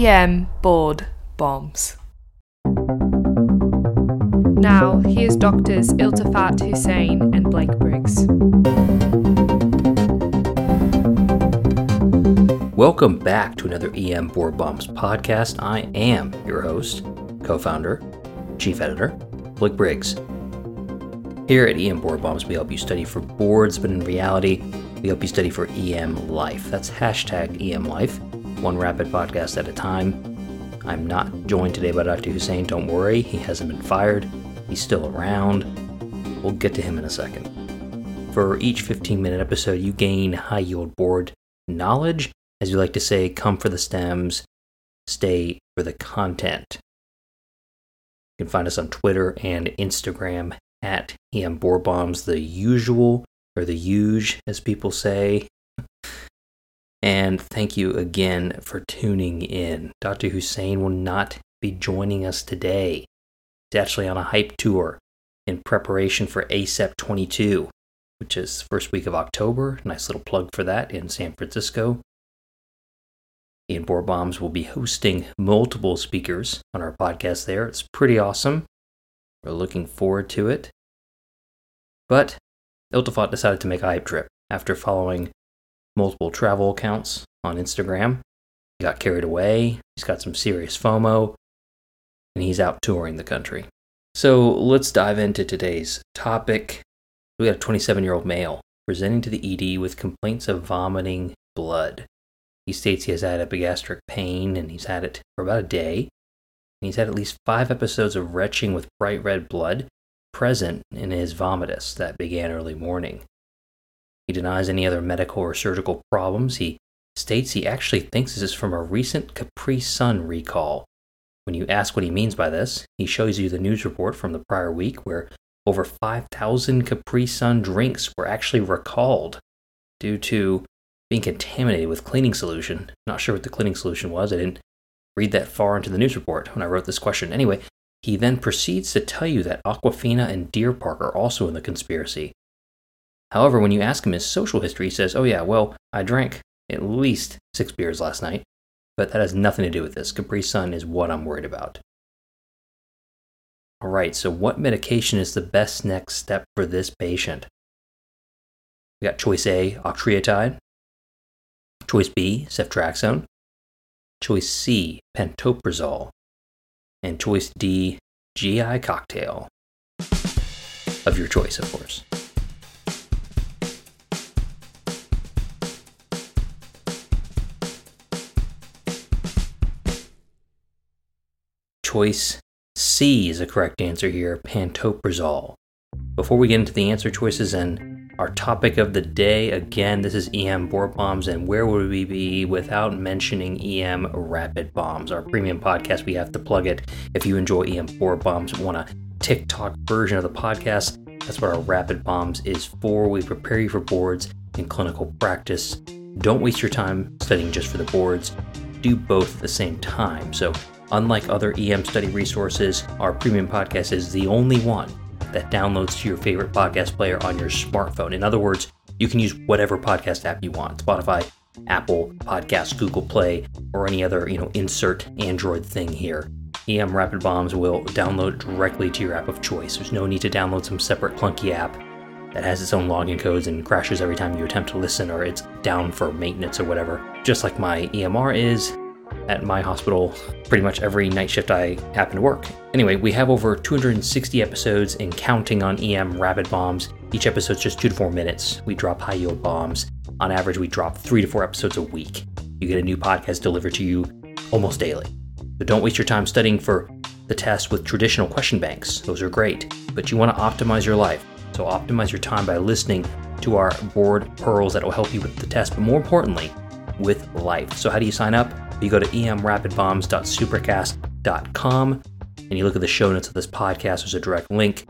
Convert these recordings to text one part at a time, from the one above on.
EM board bombs. Now, here's doctors Iltifat Husain and Blake Briggs. Welcome back to another EM Board Bombs podcast. I am your host, co founder, chief editor, Blake Briggs. Here at EM Board Bombs, we help you study for boards, but in reality, we help you study for EM life. That's hashtag EM life, one rapid podcast at a time. I'm not joined today by Dr. Husain. Don't worry, he hasn't been fired. He's still around. We'll get to him in a second. For each 15 minute episode, you gain high yield board knowledge as you like to say, come for the stems, stay for the content. You can find us on Twitter and Instagram at EM Board Bombs, the usual, or the huge, as people say. And thank you again for tuning in. Dr. Husain will not be joining us today. He's actually on a hype tour in preparation for ACEP 22, which is first week of October. Nice little plug for that in San Francisco. EM Board Bombs will be hosting multiple speakers on our podcast there. It's pretty awesome. We're looking forward to it. But Iltifat decided to make a hype trip after following multiple travel accounts on Instagram. He got carried away, he's got some serious FOMO, and he's out touring the country. So let's dive into today's topic. We got a 27 year old male presenting to the ED with complaints of vomiting blood. He states he has had epigastric pain and he's had it for about a day. He's had at least five episodes of retching with bright red blood present in his vomitus that began early morning. He denies any other medical or surgical problems. He states he actually thinks this is from a recent Capri Sun recall. When you ask what he means by this, he shows you the news report from the prior week where over 5,000 Capri Sun drinks were actually recalled due to being contaminated with cleaning solution. Not sure what the cleaning solution was. I didn't read that far into the news report when I wrote this question. Anyway, he then proceeds to tell you that Aquafina and Deer Park are also in the conspiracy. However, when you ask him his social history, he says, Oh, yeah, well, I drank at least six beers last night, but that has nothing to do with this. Capri Sun is what I'm worried about. All right, so what medication is the best next step for this patient? We got choice A, octreotide. Choice B, ceftriaxone. Choice C, pantoprazole. And choice D, GI cocktail. Of your choice, of course. Choice C is the correct answer here, pantoprazole. Before we get into the answer choices and our topic of the day again, this is EM board bombs, and where would we be without mentioning EM rapid bombs? Our premium podcast, we have to plug it. If you enjoy EM board bombs, want a TikTok version of the podcast, that's what our rapid bombs is for. We prepare you for boards in clinical practice. Don't waste your time studying just for the boards. Do both at the same time. So, unlike other EM study resources, our premium podcast is the only one that downloads to your favorite podcast player on your smartphone. In other words, you can use whatever podcast app you want Spotify, Apple Podcasts, Google Play, or any other, you know, insert Android thing here. EM Rapid Bombs will download directly to your app of choice. There's no need to download some separate clunky app that has its own login codes and crashes every time you attempt to listen or it's down for maintenance or whatever. Just like my EMR is, at my hospital pretty much every night shift I happen to work. Anyway, we have over 260 episodes and counting on EM rapid bombs. Each episode's just two to four minutes. We drop high yield bombs. On average, we drop three to four episodes a week. You get a new podcast delivered to you almost daily. But don't waste your time studying for the test with traditional question banks. Those are great, but you want to optimize your life. So optimize your time by listening to our board pearls that will help you with the test, but more importantly, with life. So how do you sign up? You go to emrapidbombs.supercast.com and you look at the show notes of this podcast, there's a direct link.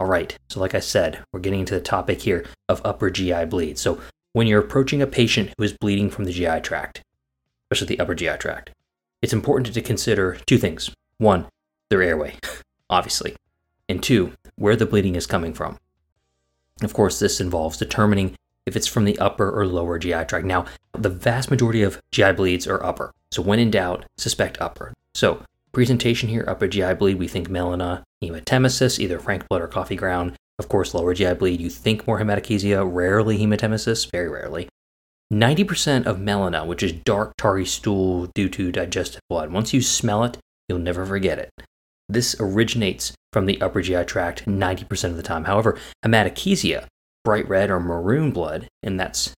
All right, so like I said, we're getting into the topic here of upper GI bleed. So when you're approaching a patient who is bleeding from the GI tract, especially the upper GI tract, it's important to consider two things. One, their airway, obviously, and two, where the bleeding is coming from. Of course, this involves determining if it's from the upper or lower GI tract. Now, the vast majority of GI bleeds are upper. So when in doubt, suspect upper. So presentation here, upper GI bleed, we think melena, hematemesis, either frank blood or coffee ground. Of course, lower GI bleed, you think more hematochezia, rarely hematemesis, very rarely. 90% of melena, which is dark tarry stool due to digestive blood. Once you smell it, you'll never forget it. This originates from the upper GI tract 90% of the time. However, hematochezia, bright red or maroon blood, and that's,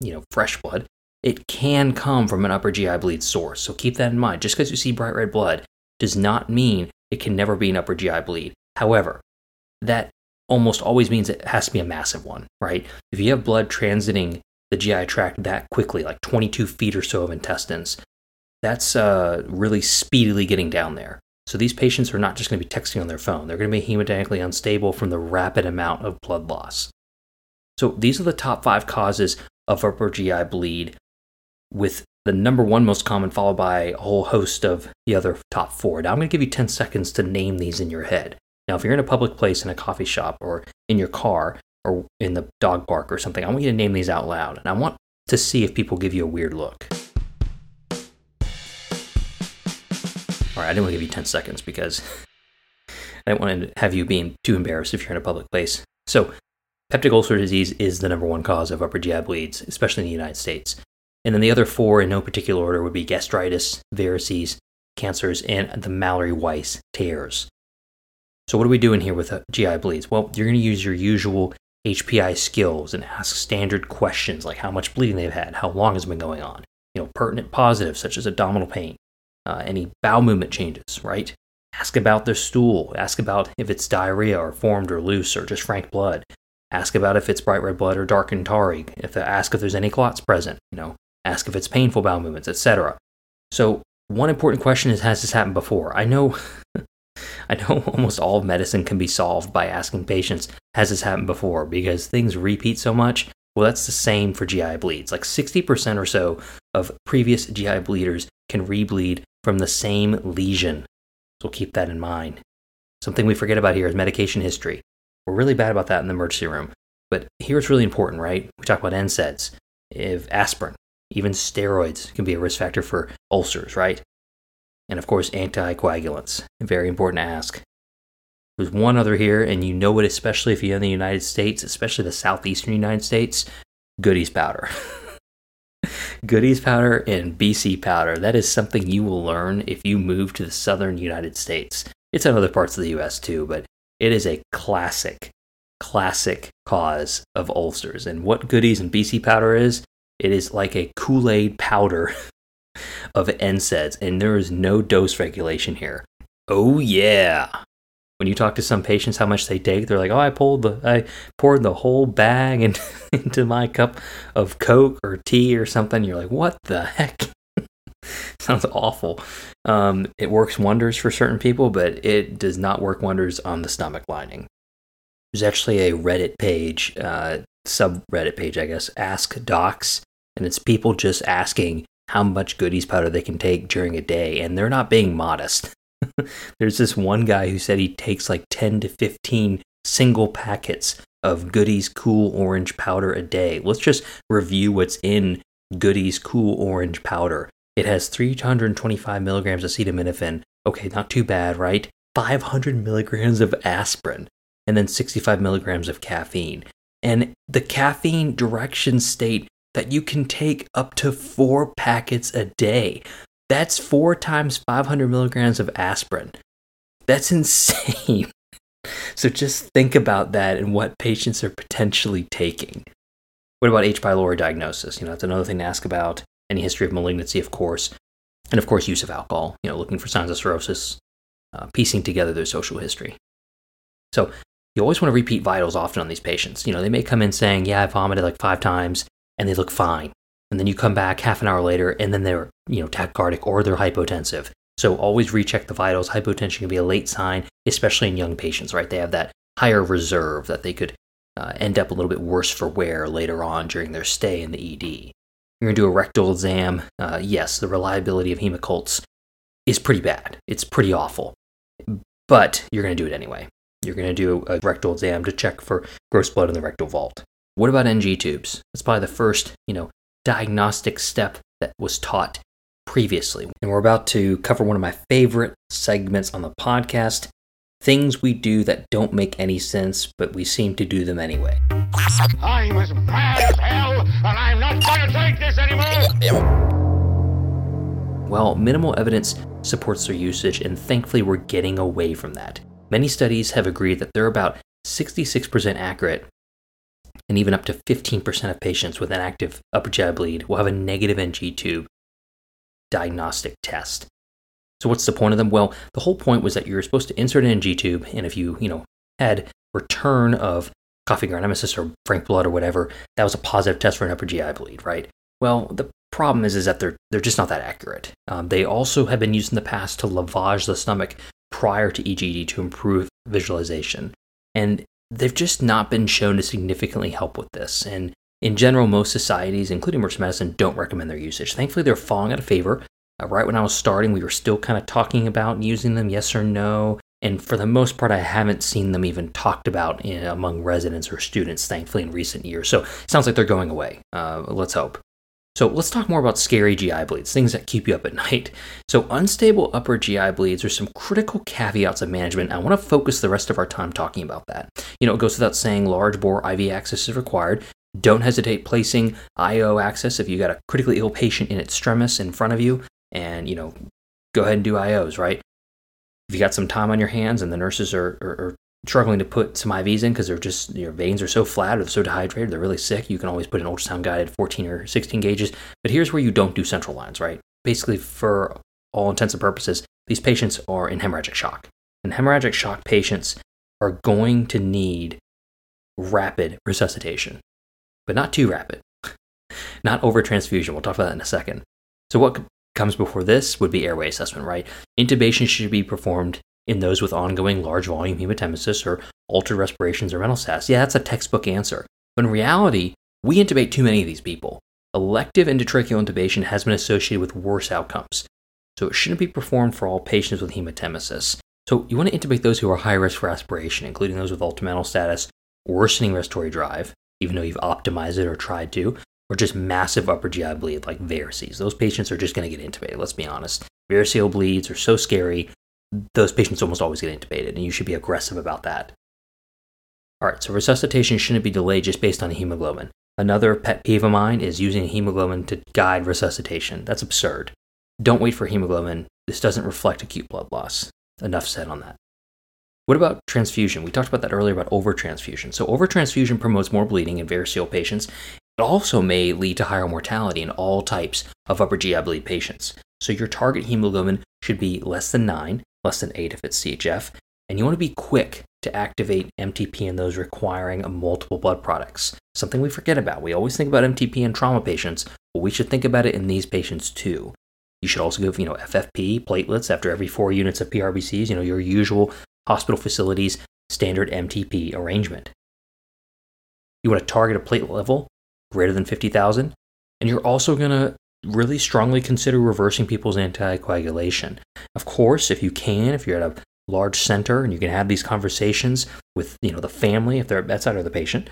you know, fresh blood, it can come from an upper GI bleed source. So keep that in mind. Just because you see bright red blood does not mean it can never be an upper GI bleed. However, that almost always means it has to be a massive one, right? If you have blood transiting the GI tract that quickly, like 22 feet or so of intestines, that's uh, really speedily getting down there. So these patients are not just going to be texting on their phone. They're going to be hemodynamically unstable from the rapid amount of blood loss. So these are the top five causes of upper GI bleed, with the number one most common followed by a whole host of the other top four. Now I'm going to give you 10 seconds to name these in your head. Now, if you're in a public place, in a coffee shop, or in your car, or in the dog park or something, I want you to name these out loud. And I want to see if people give you a weird look. All right, I didn't want to give you 10 seconds because I didn't want to have you being too embarrassed if you're in a public place. So, peptic ulcer disease is the number one cause of upper GI bleeds, especially in the United States. And then the other four, in no particular order, would be gastritis, varices, cancers, and the Mallory Weiss tears. So, what are we doing here with uh, GI bleeds? Well, you're going to use your usual HPI skills and ask standard questions like how much bleeding they've had, how long has it been going on, you know, pertinent positives such as abdominal pain, uh, any bowel movement changes, right? Ask about their stool. Ask about if it's diarrhea or formed or loose or just frank blood. Ask about if it's bright red blood or dark and tarry. If ask if there's any clots present. You know, ask if it's painful bowel movements, etc. So one important question is: Has this happened before? I know I know almost all of medicine can be solved by asking patients, has this happened before? Because things repeat so much. Well, that's the same for GI bleeds. Like 60% or so of previous GI bleeders can rebleed from the same lesion. So keep that in mind. Something we forget about here is medication history. We're really bad about that in the emergency room. But here's really important, right? We talk about NSAIDs, if aspirin, even steroids can be a risk factor for ulcers, right? and of course anticoagulants. Very important to ask. There's one other here, and you know it especially if you're in the United States, especially the southeastern United States Goody's powder. Goody's powder and BC powder. That is something you will learn if you move to the southern United States. It's in other parts of the US too, but it is a classic, classic cause of ulcers. And what Goody's and BC powder is, it is like a Kool Aid powder of NSAIDs, and there is no dose regulation here. Oh yeah. When you talk to some patients how much they take, they're like, "Oh, I pulled the, I poured the whole bag in, into my cup of Coke or tea or something." You're like, "What the heck?" Sounds awful. Um, it works wonders for certain people, but it does not work wonders on the stomach lining. There's actually a Reddit page, uh, subreddit page, I guess, Ask Docs, and it's people just asking how much Goody's powder they can take during a day, and they're not being modest. There's this one guy who said he takes like 10 to 15 single packets of Goody's Cool Orange powder a day. Let's just review what's in Goody's Cool Orange powder. It has 325 milligrams of acetaminophen. Okay, not too bad, right? 500 milligrams of aspirin, and then 65 milligrams of caffeine. And the caffeine directions state that you can take up to four packets a day. That's four times 500 milligrams of aspirin. That's insane. so just think about that and what patients are potentially taking. What about H. pylori diagnosis? You know, that's another thing to ask about. Any history of malignancy, of course. And of course, use of alcohol, you know, looking for signs of cirrhosis, uh, piecing together their social history. So you always want to repeat vitals often on these patients. You know, they may come in saying, Yeah, I vomited like five times and they look fine. And then you come back half an hour later and then they're, you know, tachycardic or they're hypotensive. So always recheck the vitals. Hypotension can be a late sign, especially in young patients, right? They have that higher reserve that they could uh, end up a little bit worse for wear later on during their stay in the ED. You're going to do a rectal exam. Uh, yes, the reliability of Hemoccults is pretty bad. It's pretty awful. But you're going to do it anyway. You're going to do a rectal exam to check for gross blood in the rectal vault. What about NG tubes? That's probably the first, you know, diagnostic step that was taught previously. And we're about to cover one of my favorite segments on the podcast things we do that don't make any sense, but we seem to do them anyway. I'm as mad as hell, and I'm not gonna take this anymore! Well, minimal evidence supports their usage, and thankfully we're getting away from that. Many studies have agreed that they're about 66% accurate, and even up to 15% of patients with an active upper GI bleed will have a negative NG tube diagnostic test. So what's the point of them? Well, the whole point was that you're supposed to insert an NG tube, and if you, you know, had return of coffee ground emesis or frank blood or whatever, that was a positive test for an upper GI bleed, right? Well, the problem is, is that they're they're just not that accurate. Um, they also have been used in the past to lavage the stomach prior to EGD to improve visualization, and they've just not been shown to significantly help with this. And in general, most societies, including emergency medicine, don't recommend their usage. Thankfully, they're falling out of favor. Uh, right when I was starting, we were still kind of talking about using them, yes or no. And for the most part, I haven't seen them even talked about in, among residents or students, thankfully, in recent years. So it sounds like they're going away. Uh, let's hope. So let's talk more about scary GI bleeds, things that keep you up at night. So unstable upper GI bleeds are some critical caveats of management. I want to focus the rest of our time talking about that. You know, it goes without saying large bore IV access is required. Don't hesitate placing IO access if you got a critically ill patient in extremis in front of you and, you know, go ahead and do IOs, right? If you got some time on your hands and the nurses are, are, are struggling to put some IVs in because they're just your veins are so flat or so dehydrated, they're really sick, you can always put an ultrasound guided 14 or 16 gauges. But here's where you don't do central lines, right? Basically, for all intents and purposes, these patients are in hemorrhagic shock. And hemorrhagic shock patients are going to need rapid resuscitation, but not too rapid, not over transfusion. We'll talk about that in a second. So, what comes before this would be airway assessment, right? Intubation should be performed in those with ongoing large volume hematemesis or altered respirations or mental status. Yeah, that's a textbook answer. But in reality, we intubate too many of these people. Elective endotracheal intubation has been associated with worse outcomes. So it shouldn't be performed for all patients with hematemesis. So you want to intubate those who are high risk for aspiration, including those with altered mental status, worsening respiratory drive, even though you've optimized it or tried to, or just massive upper GI bleed like varices. Those patients are just going to get intubated, let's be honest. Variceal bleeds are so scary, those patients almost always get intubated, and you should be aggressive about that. All right, so resuscitation shouldn't be delayed just based on hemoglobin. Another pet peeve of mine is using hemoglobin to guide resuscitation. That's absurd. Don't wait for hemoglobin. This doesn't reflect acute blood loss. Enough said on that. What about transfusion? We talked about that earlier about overtransfusion. So, overtransfusion promotes more bleeding in variceal patients it also may lead to higher mortality in all types of upper GI bleed patients. So your target hemoglobin should be less than 9, less than 8 if it's CHF, and you want to be quick to activate MTP in those requiring multiple blood products. Something we forget about. We always think about MTP in trauma patients, but we should think about it in these patients too. You should also give, you know, FFP platelets after every 4 units of PRBCs, you know, your usual hospital facilities standard MTP arrangement. You want to target a platelet level greater than 50,000. And you're also going to really strongly consider reversing people's anticoagulation. Of course, if you can, if you're at a large center and you can have these conversations with, you know, the family if they're at bedside or the patient,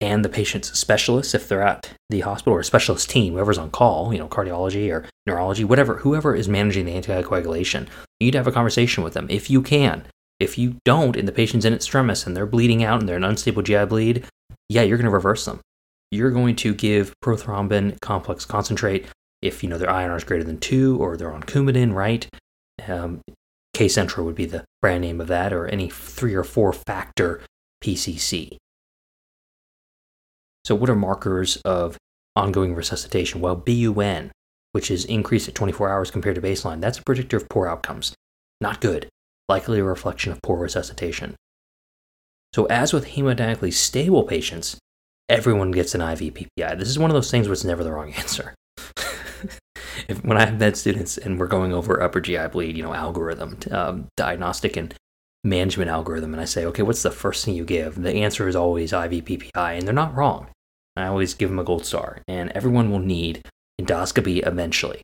and the patient's specialists if they're at the hospital or a specialist team, whoever's on call, you know, cardiology or neurology, whatever, whoever is managing the anticoagulation, you need to have a conversation with them if you can. If you don't, and the patient's in extremis and they're bleeding out and they're an unstable GI bleed, yeah, you're going to reverse them you're going to give prothrombin complex concentrate if you know their INR is greater than two or they're on Coumadin, right? Um, Kcentra would be the brand name of that, or any three or four factor PCC. So, what are markers of ongoing resuscitation? Well, BUN, which is increased at 24 hours compared to baseline, that's a predictor of poor outcomes. Not good. Likely a reflection of poor resuscitation. So, as with hemodynamically stable patients, everyone gets an IV PPI. This is one of those things where it's never the wrong answer. if, when I have med students and we're going over upper GI bleed, you know, algorithm, um, diagnostic and management algorithm, and I say, okay, what's the first thing you give? The answer is always IV PPI, and they're not wrong. I always give them a gold star, and everyone will need endoscopy eventually.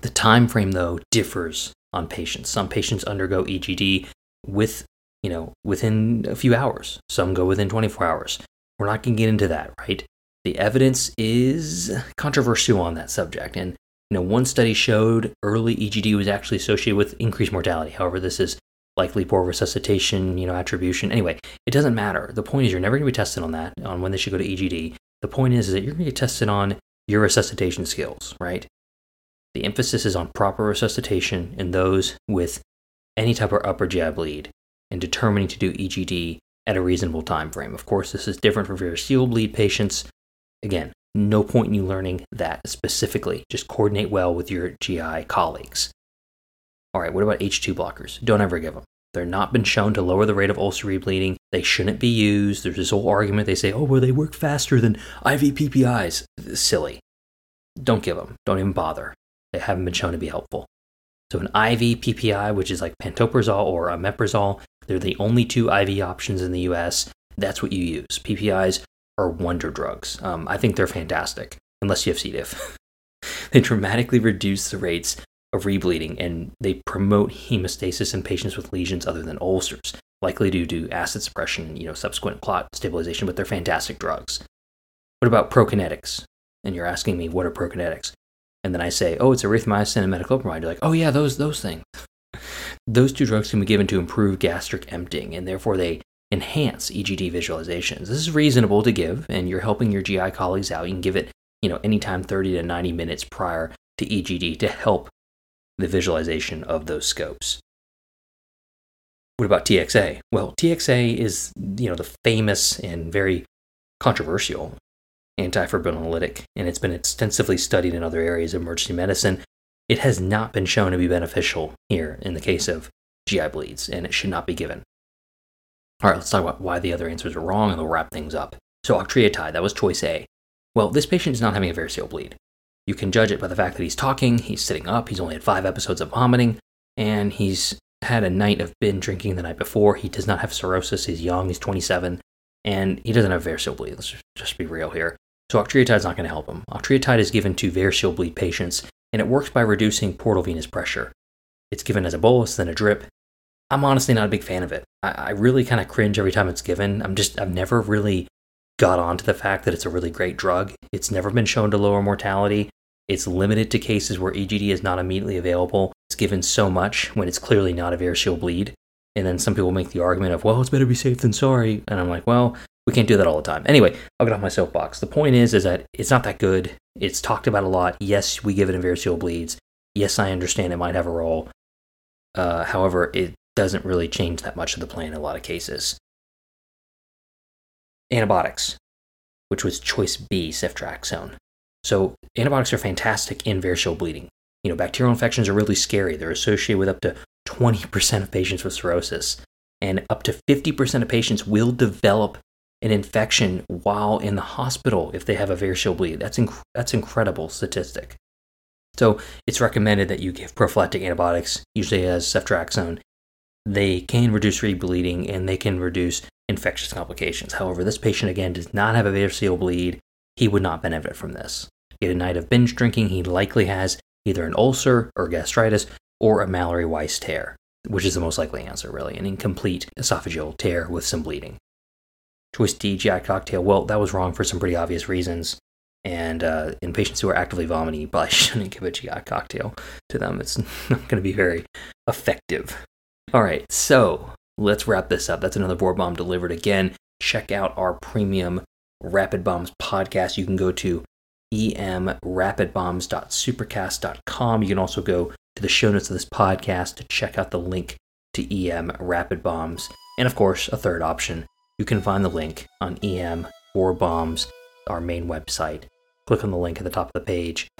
The time frame, though, differs on patients. Some patients undergo EGD with, you know, within a few hours. Some go within 24 hours. We're not going to get into that, right? The evidence is controversial on that subject. And, you know, one study showed early EGD was actually associated with increased mortality. However, this is likely poor resuscitation, you know, attribution. Anyway, it doesn't matter. The point is you're never going to be tested on that, on when they should go to EGD. The point is, is that you're going to get tested on your resuscitation skills, right? The emphasis is on proper resuscitation in those with any type of upper GI bleed and determining to do EGD at a reasonable time frame. Of course, this is different for variceal bleed patients. Again, no point in you learning that specifically. Just coordinate well with your GI colleagues. All right, what about H2 blockers? Don't ever give them. They're not been shown to lower the rate of ulcer rebleeding. They shouldn't be used. There's this whole argument. They say, oh, well, they work faster than IV PPIs. Silly. Don't give them. Don't even bother. They haven't been shown to be helpful. So an IV PPI, which is like pantoprazole or omeprazole, they're the only two IV options in the US. That's what you use. PPIs are wonder drugs. Um, I think they're fantastic, unless you have C. diff. they dramatically reduce the rates of rebleeding and they promote hemostasis in patients with lesions other than ulcers, likely due to acid suppression, you know, subsequent clot stabilization, but they're fantastic drugs. What about prokinetics? And you're asking me, what are prokinetics? And then I say, oh, it's erythromycin and metoclopramide. You're like, oh yeah, those those things. those two drugs can be given to improve gastric emptying, and therefore they enhance EGD visualizations. This is reasonable to give, and you're helping your GI colleagues out. You can give it, you know, anytime 30 to 90 minutes prior to EGD to help the visualization of those scopes. What about TXA? Well, TXA is, you know, the famous and very controversial antifibrinolytic, and it's been extensively studied in other areas of emergency medicine. It has not been shown to be beneficial here in the case of GI bleeds, and it should not be given. All right, let's talk about why the other answers are wrong, and we'll wrap things up. So, octreotide, that was choice A. Well, this patient is not having a variceal bleed. You can judge it by the fact that he's talking, he's sitting up, he's only had five episodes of vomiting, and he's had a night of binge drinking the night before. He does not have cirrhosis. He's young, he's 27, and he doesn't have variceal bleed. Let's just be real here. So octreotide is not going to help him. Octreotide is given to variceal bleed patients, and it works by reducing portal venous pressure. It's given as a bolus, then a drip. I'm honestly not a big fan of it. I, I really kind of cringe every time it's given. I'm just, I've never really got onto the fact that it's a really great drug. It's never been shown to lower mortality. It's limited to cases where EGD is not immediately available. It's given so much when it's clearly not a variceal bleed. And then some people make the argument of, well, it's better be safe than sorry. And I'm like, well, we can't do that all the time. Anyway, I'll get off my soapbox. The point is, is that it's not that good. It's talked about a lot. Yes, we give it in variceal bleeds. Yes, I understand it might have a role. Uh, however, it doesn't really change that much of the plan in a lot of cases. Antibiotics, which was choice B, ceftriaxone. So antibiotics are fantastic in variceal bleeding. You know, bacterial infections are really scary. They're associated with up to 20% of patients with cirrhosis, and up to 50% of patients will develop an infection while in the hospital if they have a variceal bleed. That's inc- that's incredible statistic. So it's recommended that you give prophylactic antibiotics, usually as ceftriaxone. They can reduce rebleeding and they can reduce infectious complications. However, this patient again does not have a variceal bleed he would not benefit from this. He had a night of binge drinking, he likely has either an ulcer or gastritis or a Mallory Weiss tear, which is the most likely answer, really, an incomplete esophageal tear with some bleeding. Choice D, GI cocktail. Well, that was wrong for some pretty obvious reasons. And uh, in patients who are actively vomiting, you probably shouldn't give a GI cocktail to them. It's not going to be very effective. All right, so let's wrap this up. That's another board bomb delivered again. Check out our premium Rapid Bombs podcast, you can go to emrapidbombs.supercast.com. You can also go to the show notes of this podcast to check out the link to EM Rapid Bombs. And of course, a third option, you can find the link on EM Board Bombs, our main website. Click on the link at the top of the page.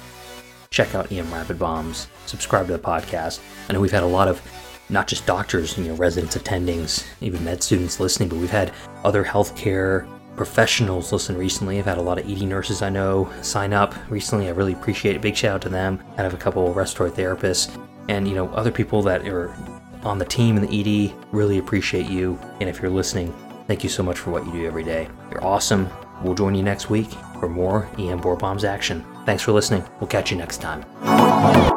Check out EM Rapid Bombs. Subscribe to the podcast. I know we've had a lot of not just doctors, you know, residents, attendings, even med students listening, but we've had other healthcare professionals listen recently. I've had a lot of ED nurses I know sign up recently. I really appreciate it. Big shout out to them. I have a couple of respiratory therapists and you know other people that are on the team in the ED. Really appreciate you. And if you're listening, thank you so much for what you do every day. You're awesome. We'll join you next week for more EM Board Bombs action. Thanks for listening. We'll catch you next time.